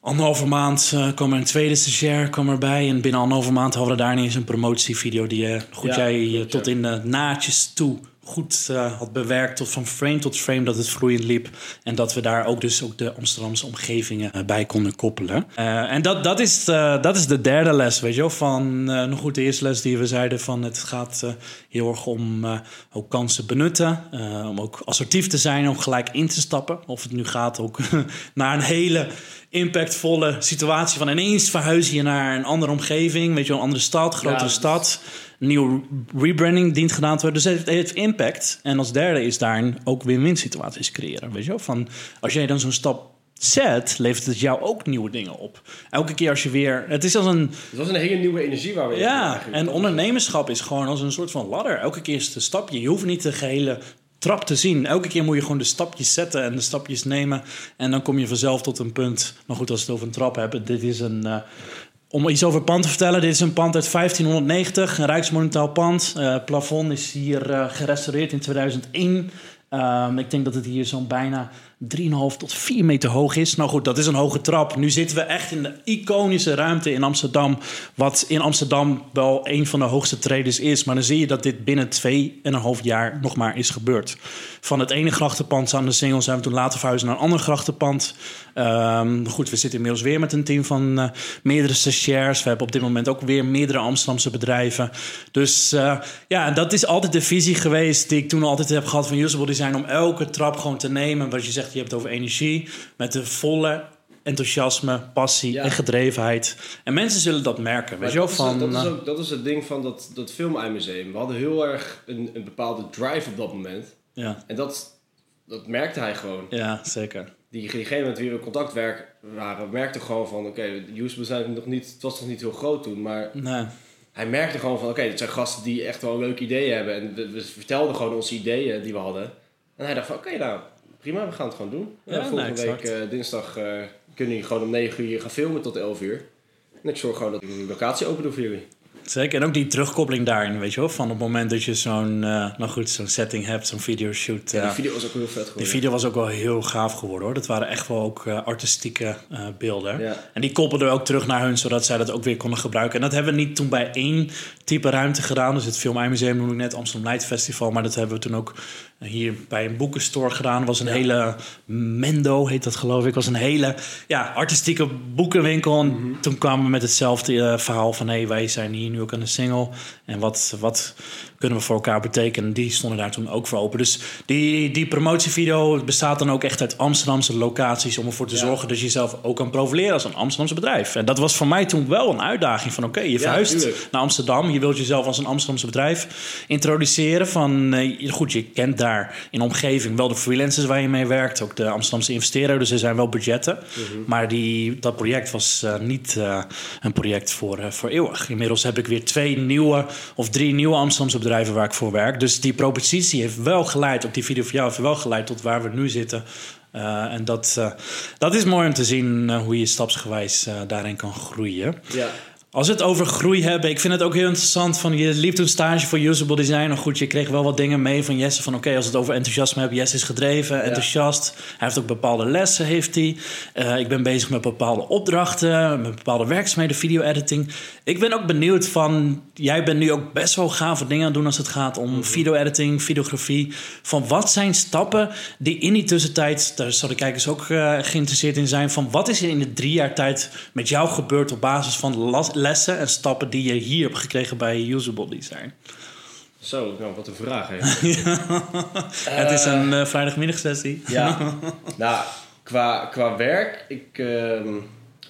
Speaker 1: anderhalve maand kwam er een tweede stagiair kwam erbij. En binnen anderhalve maand hadden we daar niet eens een promotievideo die goed
Speaker 2: Ja,
Speaker 1: jij tot in de naadjes toe goed eh, had bewerkt tot van frame tot frame dat het vloeiend liep en dat we daar ook dus ook de Amsterdamse omgevingen eh, bij konden koppelen. Eh, en dat, dat, is, dat is de derde les, weet je wel, van nog goed de eerste les die we zeiden van het gaat heel erg om ook kansen benutten, om ook assertief te zijn, om gelijk in te stappen. Of het nu gaat ook (laughs) naar een hele impactvolle situatie van ineens verhuis je naar een andere omgeving, weet je een andere stad, grotere
Speaker 2: Ja,
Speaker 1: stad. nieuw rebranding dient gedaan te worden. Dus het heeft impact. En als derde is daarin ook win-win situaties creëren. Weet je wel? Van, als jij dan zo'n stap zet, levert het jou ook nieuwe dingen op. Elke keer als je weer... Het is als een...
Speaker 2: Het was een hele nieuwe energie waar we in
Speaker 1: Ja, en ondernemerschap is gewoon als een soort van ladder. Elke keer is het een stapje. Je hoeft niet de gehele trap te zien. Elke keer moet je gewoon de stapjes zetten en de stapjes nemen. En dan kom je vanzelf tot een punt. Maar goed, als we het over een trap hebben. Dit is een... eh, om iets over pand te vertellen, dit is een pand uit 1590, een rijksmonumentaal pand. Het plafond is hier eh, gerestaureerd in 2001. Ehm, ik denk dat het hier zo'n bijna 3,5 tot 4 meter hoog is. Nou goed, dat is een hoge trap. Nu zitten we echt in de iconische ruimte in Amsterdam. Wat in Amsterdam wel een van de hoogste tredes is. Maar dan zie je dat dit binnen 2,5 jaar nog maar is gebeurd. Van het ene grachtenpand aan de Singel zijn we toen later verhuisd naar een ander grachtenpand. Ehm, goed, we zitten inmiddels weer met een team van eh, meerdere stagiairs. We hebben op dit moment ook weer meerdere Amsterdamse bedrijven. Dus eh, ja, dat is altijd de visie geweest die ik toen altijd heb gehad van Usable Design. Om elke trap gewoon te nemen. Wat je zegt, je hebt het over energie. Met de volle enthousiasme, passie
Speaker 2: Ja.
Speaker 1: en gedrevenheid. En mensen zullen dat merken. Weet je wel? Van,
Speaker 2: is, dat, is
Speaker 1: eh,
Speaker 2: ook, dat is het ding van dat, dat filmmuseum. We hadden heel erg een, een bepaalde drive op dat moment.
Speaker 1: ja,
Speaker 2: En dat, dat merkte hij gewoon.
Speaker 1: ja, zeker.
Speaker 2: Die, diegene met wie we in contact werk, waren, merkte gewoon van... Oké, de Usable zijn nog niet... Het was nog niet heel groot toen, maar...
Speaker 1: Nee.
Speaker 2: Hij merkte gewoon van... Oké, dit zijn gasten die echt wel leuke ideeën hebben. En we, we vertelden gewoon onze ideeën die we hadden. En hij dacht van... Oké, nou, prima, we gaan het gewoon doen.
Speaker 1: Ja,
Speaker 2: Ja, volgende
Speaker 1: nou,
Speaker 2: week eh, dinsdag eh, kunnen jullie gewoon om 9 uur gaan filmen tot 11 uur. En ik zorg gewoon dat ik de locatie open doe voor jullie.
Speaker 1: Zeker, en ook die terugkoppeling daarin, weet je wel. Van op het moment dat je zo'n, eh, nou goed, zo'n setting hebt, zo'n videoshoot.
Speaker 2: Ja,
Speaker 1: eh,
Speaker 2: die video was ook heel vet geworden.
Speaker 1: die video was ook wel heel gaaf geworden hoor. Dat waren echt wel ook eh, artistieke eh, beelden.
Speaker 2: Ja.
Speaker 1: En die koppelden ook terug naar hun, zodat zij dat ook weer konden gebruiken. En dat hebben we niet toen bij één type ruimte gedaan. Dus het Film Museum noem ik net, Amsterdam Light Festival. Maar dat hebben we toen ook hier bij een boekenstore gedaan. was een
Speaker 2: Ja.
Speaker 1: hele Mendo, heet dat geloof ik. was een hele ja, artistieke boekenwinkel. En
Speaker 2: Mhm.
Speaker 1: toen kwamen we met hetzelfde eh, verhaal van... hé, hey, wij zijn hier nu ook aan de single. En wat, wat kunnen we voor elkaar betekenen? Die stonden daar toen ook voor open. Dus die, die promotievideo bestaat dan ook echt uit Amsterdamse locaties... om ervoor te
Speaker 2: Ja.
Speaker 1: zorgen dat je jezelf ook kan profileren als een Amsterdamse bedrijf. En dat was voor mij toen wel een uitdaging van... oké, je verhuist naar Amsterdam. Je wilt jezelf als een Amsterdamse bedrijf introduceren. Van, eh, goed, je kent daar in de omgeving wel de freelancers waar je mee werkt. Ook de Amsterdamse investeerder. Dus er zijn wel budgetten. Maar die, dat project was eh, niet eh, een project voor, eh, voor eeuwig. Inmiddels heb ik weer twee nieuwe of drie nieuwe Amsterdamse bedrijven waar ik voor werk. Dus die propositie heeft wel geleid, ook die video voor jou heeft wel geleid tot waar we nu zitten. En dat, dat is mooi om te zien hoe je stapsgewijs daarin kan groeien.
Speaker 2: Ja.
Speaker 1: Als we het over groei hebben, ik vind het ook heel interessant. Van, je liep toen stage voor Usable Design. Nou goed, je kreeg wel wat dingen mee van Jesse. Van oké, als we het over enthousiasme hebben. Jesse is gedreven, enthousiast. Hij heeft ook bepaalde lessen, heeft hij. Eh, ik ben bezig met bepaalde opdrachten. Met bepaalde werkzaamheden, video-editing. Ik ben ook benieuwd van... Jij bent nu ook best wel gave dingen aan het doen als het gaat om video-editing, videografie. Van wat zijn stappen die in die tussentijd... Daar zouden de kijkers ook eh, geïnteresseerd in zijn. Van wat is er in de drie jaar tijd met jou gebeurd... op basis van las- lessen en stappen die je hier hebt gekregen bij Usable Design?
Speaker 2: Zo, nou, wat een vraag, hè. (laughs)
Speaker 1: het is een eh vrijdagmiddagsessie.
Speaker 2: Ja, (laughs) nou, qua, qua werk, ik ehm,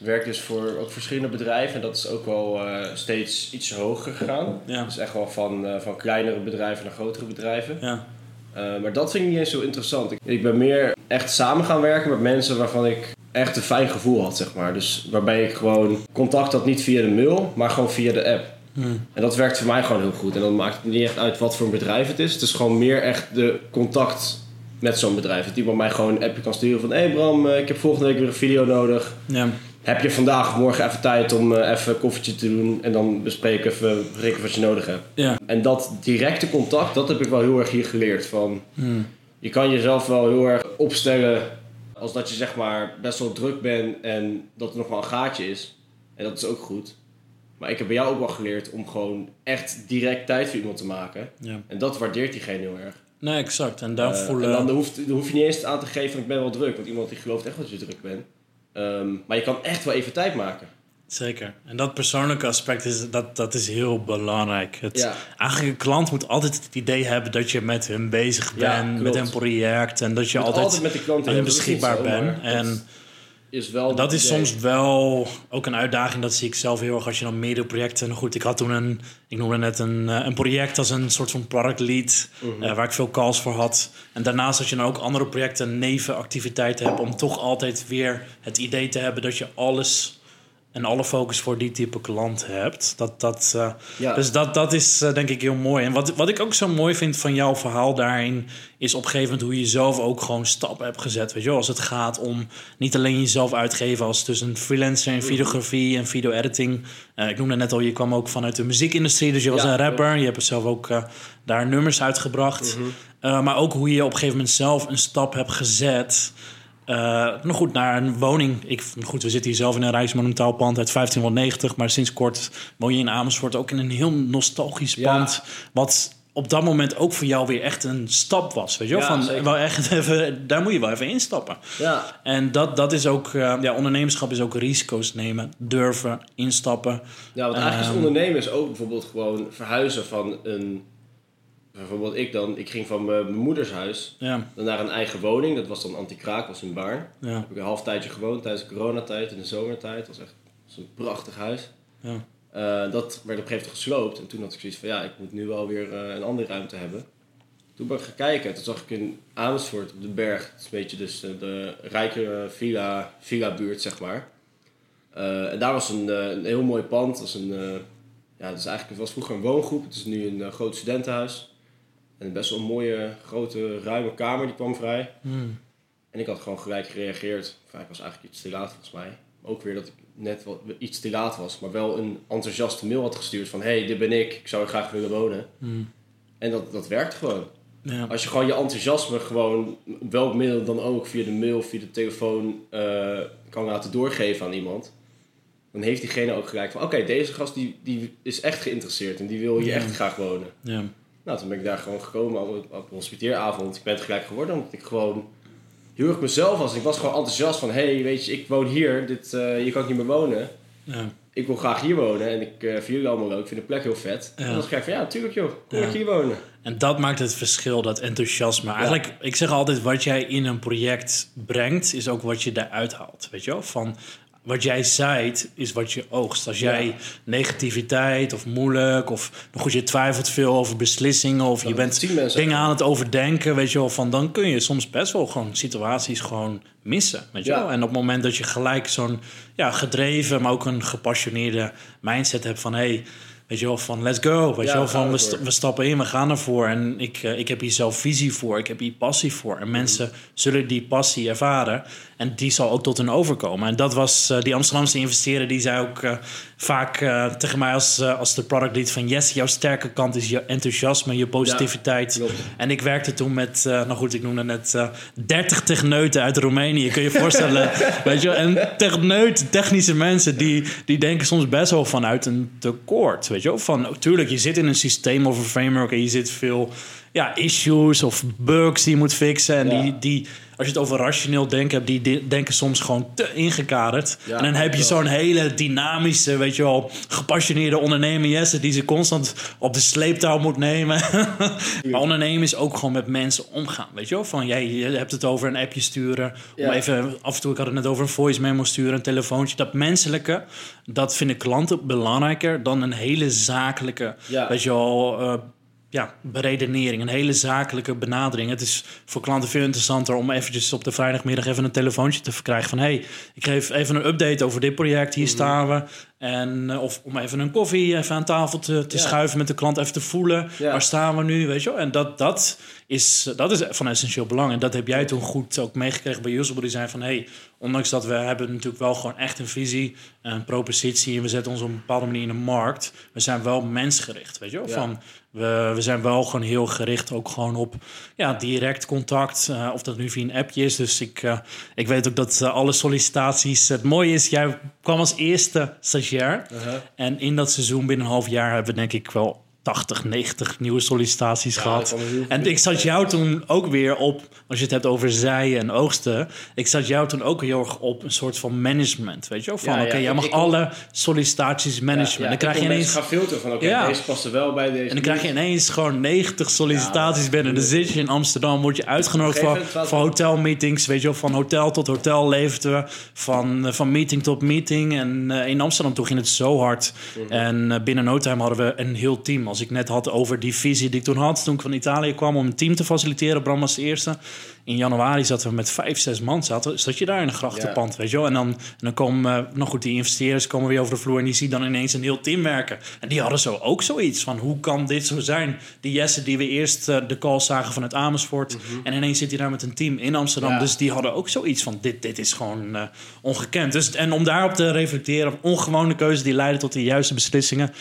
Speaker 2: werk dus voor ook verschillende bedrijven en dat is ook wel eh, steeds iets hoger gegaan.
Speaker 1: Ja.
Speaker 2: Dus echt wel van, eh, van kleinere bedrijven naar grotere bedrijven.
Speaker 1: Ja,
Speaker 2: Eh, maar dat vind ik niet eens zo interessant. Ik, ik ben meer echt samen gaan werken met mensen waarvan ik echt een fijn gevoel had, zeg maar. Dus waarbij ik gewoon contact had, niet via de mail, maar gewoon via de app.
Speaker 1: Hmm.
Speaker 2: En dat werkt voor mij gewoon heel goed. En dan maakt het niet echt uit wat voor een bedrijf het is. Het is gewoon meer echt de contact met zo'n bedrijf. Dat iemand mij gewoon een appje kan sturen van... Hé hey Bram, eh, ik heb volgende week weer een video nodig.
Speaker 1: ja.
Speaker 2: Heb je vandaag of morgen even tijd om eh, even een koffietje te doen... en dan bespreken even, bespreken wat je nodig hebt.
Speaker 1: ja.
Speaker 2: En dat directe contact, dat heb ik wel heel erg hier geleerd. Van,
Speaker 1: Hmm.
Speaker 2: je kan jezelf wel heel erg opstellen als dat je zeg maar best wel druk bent en dat er nog wel een gaatje is. En dat is ook goed. Maar ik heb bij jou ook wel geleerd om gewoon echt direct tijd voor iemand te maken.
Speaker 1: ja.
Speaker 2: En dat waardeert diegene heel erg.
Speaker 1: Nee, exact. En daar
Speaker 2: Eh,
Speaker 1: voelen...
Speaker 2: en dan hoeft, dan hoef je niet eens aan te geven ik ben wel druk. Want iemand die gelooft echt dat je druk bent. Ehm, maar je kan echt wel even tijd maken.
Speaker 1: Zeker. En dat persoonlijke aspect is, dat, dat is heel belangrijk. Het,
Speaker 2: Ja.
Speaker 1: Eigenlijk een klant moet altijd het idee hebben dat je met hem bezig bent, met een project. En dat je altijd,
Speaker 2: altijd met de klant
Speaker 1: hem beschikbaar bent. En
Speaker 2: dat- is wel...
Speaker 1: Dat
Speaker 2: het
Speaker 1: is
Speaker 2: idee.
Speaker 1: soms wel ook een uitdaging. Dat zie ik zelf heel erg als je dan meerdere projecten... Nou goed, ik had toen een... Ik noemde net een, eh, een project als een soort van product lead...
Speaker 2: Mhm.
Speaker 1: eh, waar ik veel calls voor had. En daarnaast dat je dan ook andere projecten... nevenactiviteiten hebt... om toch altijd weer het idee te hebben... dat je alles en alle focus voor die type klant hebt. Dat, dat, eh,
Speaker 2: Ja.
Speaker 1: Dus dat, dat is eh, denk ik heel mooi. En wat, wat ik ook zo mooi vind van jouw verhaal daarin... is op een gegeven moment hoe je zelf ook gewoon stappen hebt gezet. Weet je? Als het gaat om niet alleen jezelf uitgeven... als tussen freelancer en videografie en video-editing. Eh, ik noemde net al, je kwam ook vanuit de muziekindustrie. Dus je was
Speaker 2: Ja,
Speaker 1: een rapper. Je hebt zelf ook daar nummers uitgebracht. Eh, maar ook hoe je op een gegeven moment zelf een stap hebt gezet... Nou goed, naar een woning. Ik, goed, we zitten hier zelf in een Rijksmonumentaal pand uit 1590. Maar sinds kort woon je in Amersfoort ook in een heel nostalgisch
Speaker 2: Ja.
Speaker 1: pand. Wat op dat moment ook voor jou weer echt een stap was. Weet je wel?
Speaker 2: Ja,
Speaker 1: Van,
Speaker 2: zeker.
Speaker 1: wel echt (laughs) even, daar moet je wel even instappen.
Speaker 2: Ja,
Speaker 1: En dat, dat is ook, eh, ja, ondernemerschap is ook risico's nemen. Durven, instappen.
Speaker 2: ja want eigenlijk is
Speaker 1: Ehm.
Speaker 2: ondernemen is ook bijvoorbeeld gewoon verhuizen van een... Bijvoorbeeld ik dan, ik ging van mijn moeders huis
Speaker 1: Ja,
Speaker 2: dan naar een eigen woning. Dat was dan Antikraak, was in Baarn.
Speaker 1: ja,
Speaker 2: heb ik een half tijdje gewoond tijdens de coronatijd, in de zomertijd. Dat was echt dat was een prachtig huis.
Speaker 1: ja.
Speaker 2: Eh, dat werd op een gegeven moment gesloopt. En toen had ik zoiets van, ja, ik moet nu wel weer eh, een andere ruimte hebben. Toen ben ik gaan kijken. Toen zag ik in Amersfoort op de berg, het is een beetje dus eh, de rijke villa, villa buurt, zeg maar. En daar was een, een heel mooi pand. Dat was een, ja, het, is eigenlijk, het was vroeger een woongroep. Het is nu een groot studentenhuis. En best wel een mooie, grote, ruime kamer, die kwam vrij.
Speaker 1: Hmm.
Speaker 2: En ik had gewoon gelijk gereageerd. Enfin, ik was eigenlijk iets te laat volgens mij. Ook weer dat ik net wat, iets te laat was. Maar wel een enthousiaste mail had gestuurd van... hey, dit ben ik. Ik zou graag willen wonen.
Speaker 1: Hmm.
Speaker 2: En dat, dat werkt gewoon.
Speaker 1: ja.
Speaker 2: Als je gewoon je enthousiasme gewoon... op welk middel dan ook... via de mail, via de telefoon... eh, kan laten doorgeven aan iemand... dan heeft diegene ook gelijk van... oké, deze gast die, die is echt geïnteresseerd... en die wil hier
Speaker 1: Ja.
Speaker 2: echt graag wonen.
Speaker 1: ja.
Speaker 2: Nou, toen ben ik daar gewoon gekomen op, op een hospiteeravond. Ik ben het gelijk geworden omdat ik gewoon heel erg mezelf was. Ik was gewoon enthousiast van, hé, hey, weet je, ik woon hier. Dit, eh, hier kan ik niet meer wonen.
Speaker 1: ja.
Speaker 2: Ik wil graag hier wonen en ik uh, vind jullie allemaal leuk. Ik vind de plek heel vet.
Speaker 1: Ja.
Speaker 2: En dan gelijk van, ja, tuurlijk joh, kom
Speaker 1: Ja.
Speaker 2: ik hier wonen.
Speaker 1: En dat maakt het verschil, dat enthousiasme. Eigenlijk, ik zeg altijd, wat jij in een project brengt, is ook wat je daaruit haalt. Weet je wel? Van wat jij zaait, is wat je oogst. Als jij
Speaker 2: Ja.
Speaker 1: negativiteit of moeilijk, of goed, je twijfelt veel over beslissingen, of je bent dingen aan het overdenken, weet je wel, van dan kun je soms best wel gewoon situaties gewoon missen. Weet je
Speaker 2: Ja.
Speaker 1: wel? En op het moment dat je gelijk zo'n ja, gedreven, maar ook een gepassioneerde mindset hebt van hé. Hey, Weet je wel, van let's go. Weet
Speaker 2: Ja,
Speaker 1: je wel,
Speaker 2: we
Speaker 1: van we,
Speaker 2: ervoor.
Speaker 1: st- we stappen in, we gaan ervoor. En ik, eh, ik heb hier zelf visie voor, ik heb hier passie voor. En mensen zullen die passie ervaren. En die zal ook tot hun overkomen. En dat was eh, die Amsterdamse investeerder, die zei ook eh, vaak tegen mij als, als de product lead van... Yes, jouw sterke kant is je enthousiasme, je positiviteit. en ik werkte toen met, nou goed, ik noemde net eh 30 techneuten uit Roemenië. Kun je je voorstellen, (laughs) weet je wel? En techneuten, technische mensen, die, die denken soms best wel vanuit een tekort, weet wel? Van, natuurlijk, je zit in een systeem of een framework en je zit veel ja, issues of bugs die je moet fixen. En
Speaker 2: Ja.
Speaker 1: die, die, als je het over rationeel denken hebt, die di- denken soms gewoon te ingekaderd.
Speaker 2: Ja,
Speaker 1: en dan heb je zo'n hele dynamische, weet je wel, gepassioneerde ondernemer, Jesse, die ze constant op de sleeptouw moet nemen. (laughs) maar ondernemen is ook gewoon met mensen omgaan, weet je wel? Van, jij je hebt het over een appje sturen, om
Speaker 2: Ja.
Speaker 1: even, af en toe, ik had het net over een voice memo sturen, een telefoontje. Dat menselijke, dat vinden klanten belangrijker dan een hele zakelijke, weet je wel... eh, ja, beredenering, een hele zakelijke benadering. Het is voor klanten veel interessanter om eventjes op de vrijdagmiddag even een telefoontje te verkrijgen van hey, ik geef even een update over dit project, hier staan we. En, eh, of om even een koffie even aan tafel te, te
Speaker 2: Ja.
Speaker 1: schuiven met de klant, even te voelen.
Speaker 2: Ja.
Speaker 1: Waar staan we nu, weet je wel? En dat, dat, is, dat is van essentieel belang. En dat heb jij toen goed ook meegekregen bij Usable Design. Van hey, ondanks dat we hebben natuurlijk wel gewoon echt een visie, een propositie... en we zetten ons op een bepaalde manier in de markt. We zijn wel mensgericht, weet je wel?
Speaker 2: Ja.
Speaker 1: Van, we, we zijn wel gewoon heel gericht ook gewoon op ja, direct contact. eh, of dat nu via een appje is. Dus ik, eh, ik weet ook dat eh, alle sollicitaties... Het mooie is, jij kwam als eerste stagiair.
Speaker 2: Uh-huh.
Speaker 1: En in dat seizoen binnen een half jaar hebben we denk ik wel 80, 90 nieuwe sollicitaties
Speaker 2: Ja,
Speaker 1: gehad. En ik zat jou toen ook weer op, als je het hebt over zaaien en oogsten. Ik zat jou toen ook heel erg op een soort van management. Weet je wel? Van
Speaker 2: Ja, ja,
Speaker 1: oké, jij mag alle sollicitaties managen. Dan krijg je ineens.
Speaker 2: gaan filteren van oké, deze past er wel bij deze.
Speaker 1: En dan krijg je ineens gewoon 90 sollicitaties binnen. Dan zit je in Amsterdam, word je uitgenodigd voor, voor hotelmeetings. Weet je wel, van hotel tot hotel leefden we. Van, eh, van meeting tot meeting. En eh, in Amsterdam toen ging het zo hard.
Speaker 2: Mhm.
Speaker 1: En eh, binnen no time hadden we een heel team. Als ik net had over die visie die ik toen had, toen ik van Italië kwam om een team te faciliteren. Bram was de eerste. In januari zaten we met vijf, zes man. Zaten, zat je daar in een grachtenpand, weet je wel. En dan, en dan komen, eh, nog goed, die investeerders komen weer over de vloer... en die zien dan ineens een heel team werken. En die hadden zo ook zoiets van, hoe kan dit zo zijn? Die Jesse die we eerst eh, de call zagen vanuit Amersfoort... en ineens zit hij daar met een team in Amsterdam.
Speaker 2: Ja.
Speaker 1: Dus die hadden ook zoiets van, dit, dit is gewoon eh, ongekend. Dus, en om daarop te reflecteren, ongewone keuzes... die leiden tot de juiste beslissingen.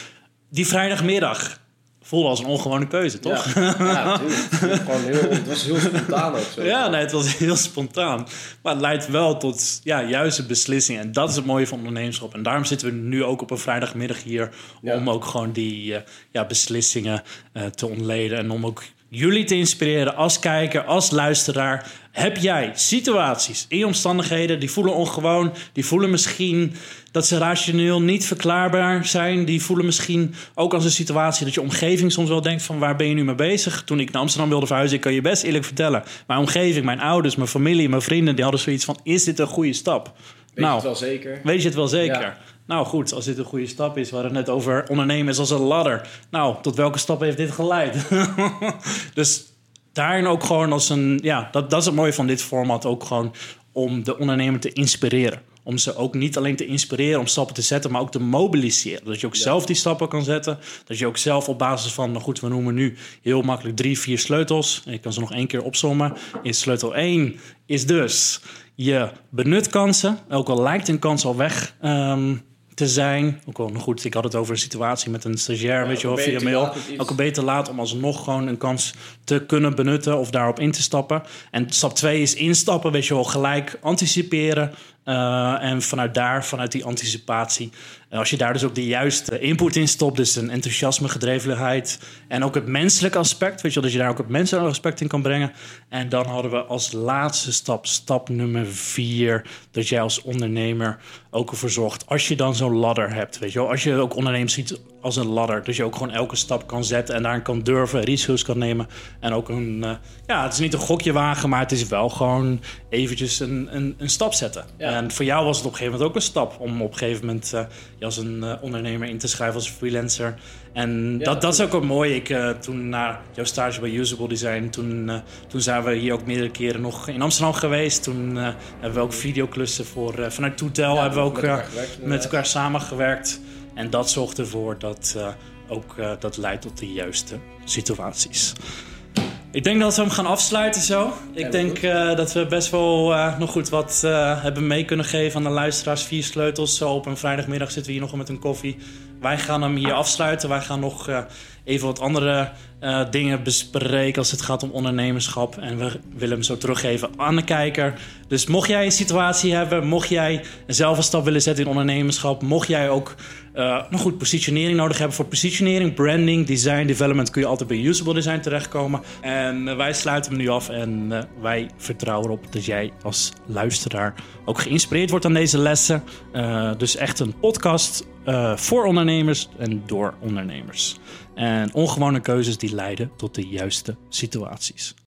Speaker 1: Die vrijdagmiddag voelde als een ongewone keuze, toch?
Speaker 2: Ja, ja tuurlijk. Gewoon heel, het was heel spontaan ook zo. (laughs)
Speaker 1: Ja, nee, het was heel spontaan. Maar het leidt wel tot ja, juiste beslissingen. En dat is het mooie van ondernemerschap. En daarom zitten we nu ook op een vrijdagmiddag hier...
Speaker 2: Ja.
Speaker 1: om ook gewoon die eh, ja, beslissingen eh, te ontleden. En om ook jullie te inspireren als kijker, als luisteraar. Heb jij situaties in je omstandigheden die voelen ongewoon... die voelen misschien dat ze rationeel niet verklaarbaar zijn... die voelen misschien ook als een situatie dat je omgeving soms wel denkt... van waar ben je nu mee bezig? Toen ik naar Amsterdam wilde verhuizen, ik kan je best eerlijk vertellen... mijn omgeving, mijn ouders, mijn familie, mijn vrienden... die hadden zoiets van, is dit een goede stap?
Speaker 2: Weet
Speaker 1: nou,
Speaker 2: je het wel zeker?
Speaker 1: Weet je het wel zeker?
Speaker 2: Ja.
Speaker 1: Nou goed, als dit een goede stap is, we hadden het net over ondernemen is als een ladder. Nou, tot welke stap heeft dit geleid? (laughs) dus daarin ook gewoon als een, ja, dat, dat is het mooie van dit format ook gewoon om de ondernemer te inspireren. Om ze ook niet alleen te inspireren om stappen te zetten, maar ook te mobiliseren. Dat je ook zelf die stappen kan zetten. Dat je ook zelf op basis van, nou goed, we noemen nu heel makkelijk drie, vier sleutels. En ik kan ze nog één keer opzommen. Is sleutel 1 is dus je benut kansen. Ook al lijkt een kans al weg ehm, te zijn. Ook al, nou goed, ik had het over een situatie met een stagiair, weet je wel, via mail. Ook al beter laat om alsnog gewoon een kans te kunnen benutten of daarop in te stappen. En stap 2 is instappen, weet je wel, gelijk anticiperen. Eh, en vanuit daar, vanuit die anticipatie, eh, als je daar dus ook de juiste input in stopt, dus een enthousiasme, gedrevenheid en ook het menselijke aspect, weet je wel, dat je daar ook het menselijke aspect in kan brengen. En dan hadden we als laatste stap, stap nummer vier, dat jij als ondernemer ook ervoor zorgt, als je dan zo'n ladder hebt, weet je wel, als je ook ondernemers ziet als een ladder, dat je ook gewoon elke stap kan zetten en daarin kan durven, risico's kan nemen en ook een, eh, ja, het is niet een gokje wagen, maar het is wel gewoon eventjes een, een, een stap zetten.
Speaker 2: Ja.
Speaker 1: En voor jou was het op een gegeven moment ook een stap om op een gegeven moment eh, je als een eh, ondernemer in te schrijven als freelancer. En
Speaker 2: Ja,
Speaker 1: dat, dat is ook wel mooi. Ik, toen na jouw stage bij Usable Design, toen, toen zijn we hier ook meerdere keren nog in Amsterdam geweest. Toen hebben we ook videoclussen voor, vanuit Toetel
Speaker 2: Ja,
Speaker 1: hebben we ook
Speaker 2: met elkaar
Speaker 1: samengewerkt. En dat zorgt ervoor dat eh, ook eh, dat leidt tot de juiste situaties. Ik denk dat we hem gaan afsluiten zo. Ik denk eh, dat we best wel nog goed wat hebben mee kunnen geven aan de luisteraars. Vier sleutels. Zo op een vrijdagmiddag zitten we hier nog met een koffie. Wij gaan hem hier afsluiten. Wij gaan nog eh, even wat andere eh, dingen bespreken als het gaat om ondernemerschap. En we willen hem zo teruggeven aan de kijker. Dus mocht jij een situatie hebben, mocht jij zelf een stap willen zetten in ondernemerschap, mocht jij ook nog goed positionering nodig hebben voor positionering, branding, design, development, kun je altijd bij Usable Design terechtkomen. En wij sluiten hem nu af en wij vertrouwen erop dat jij als luisteraar ook geïnspireerd wordt aan deze lessen. Dus echt een podcast eh, voor ondernemers en door ondernemers. En ongewone keuzes die leiden tot de juiste situaties.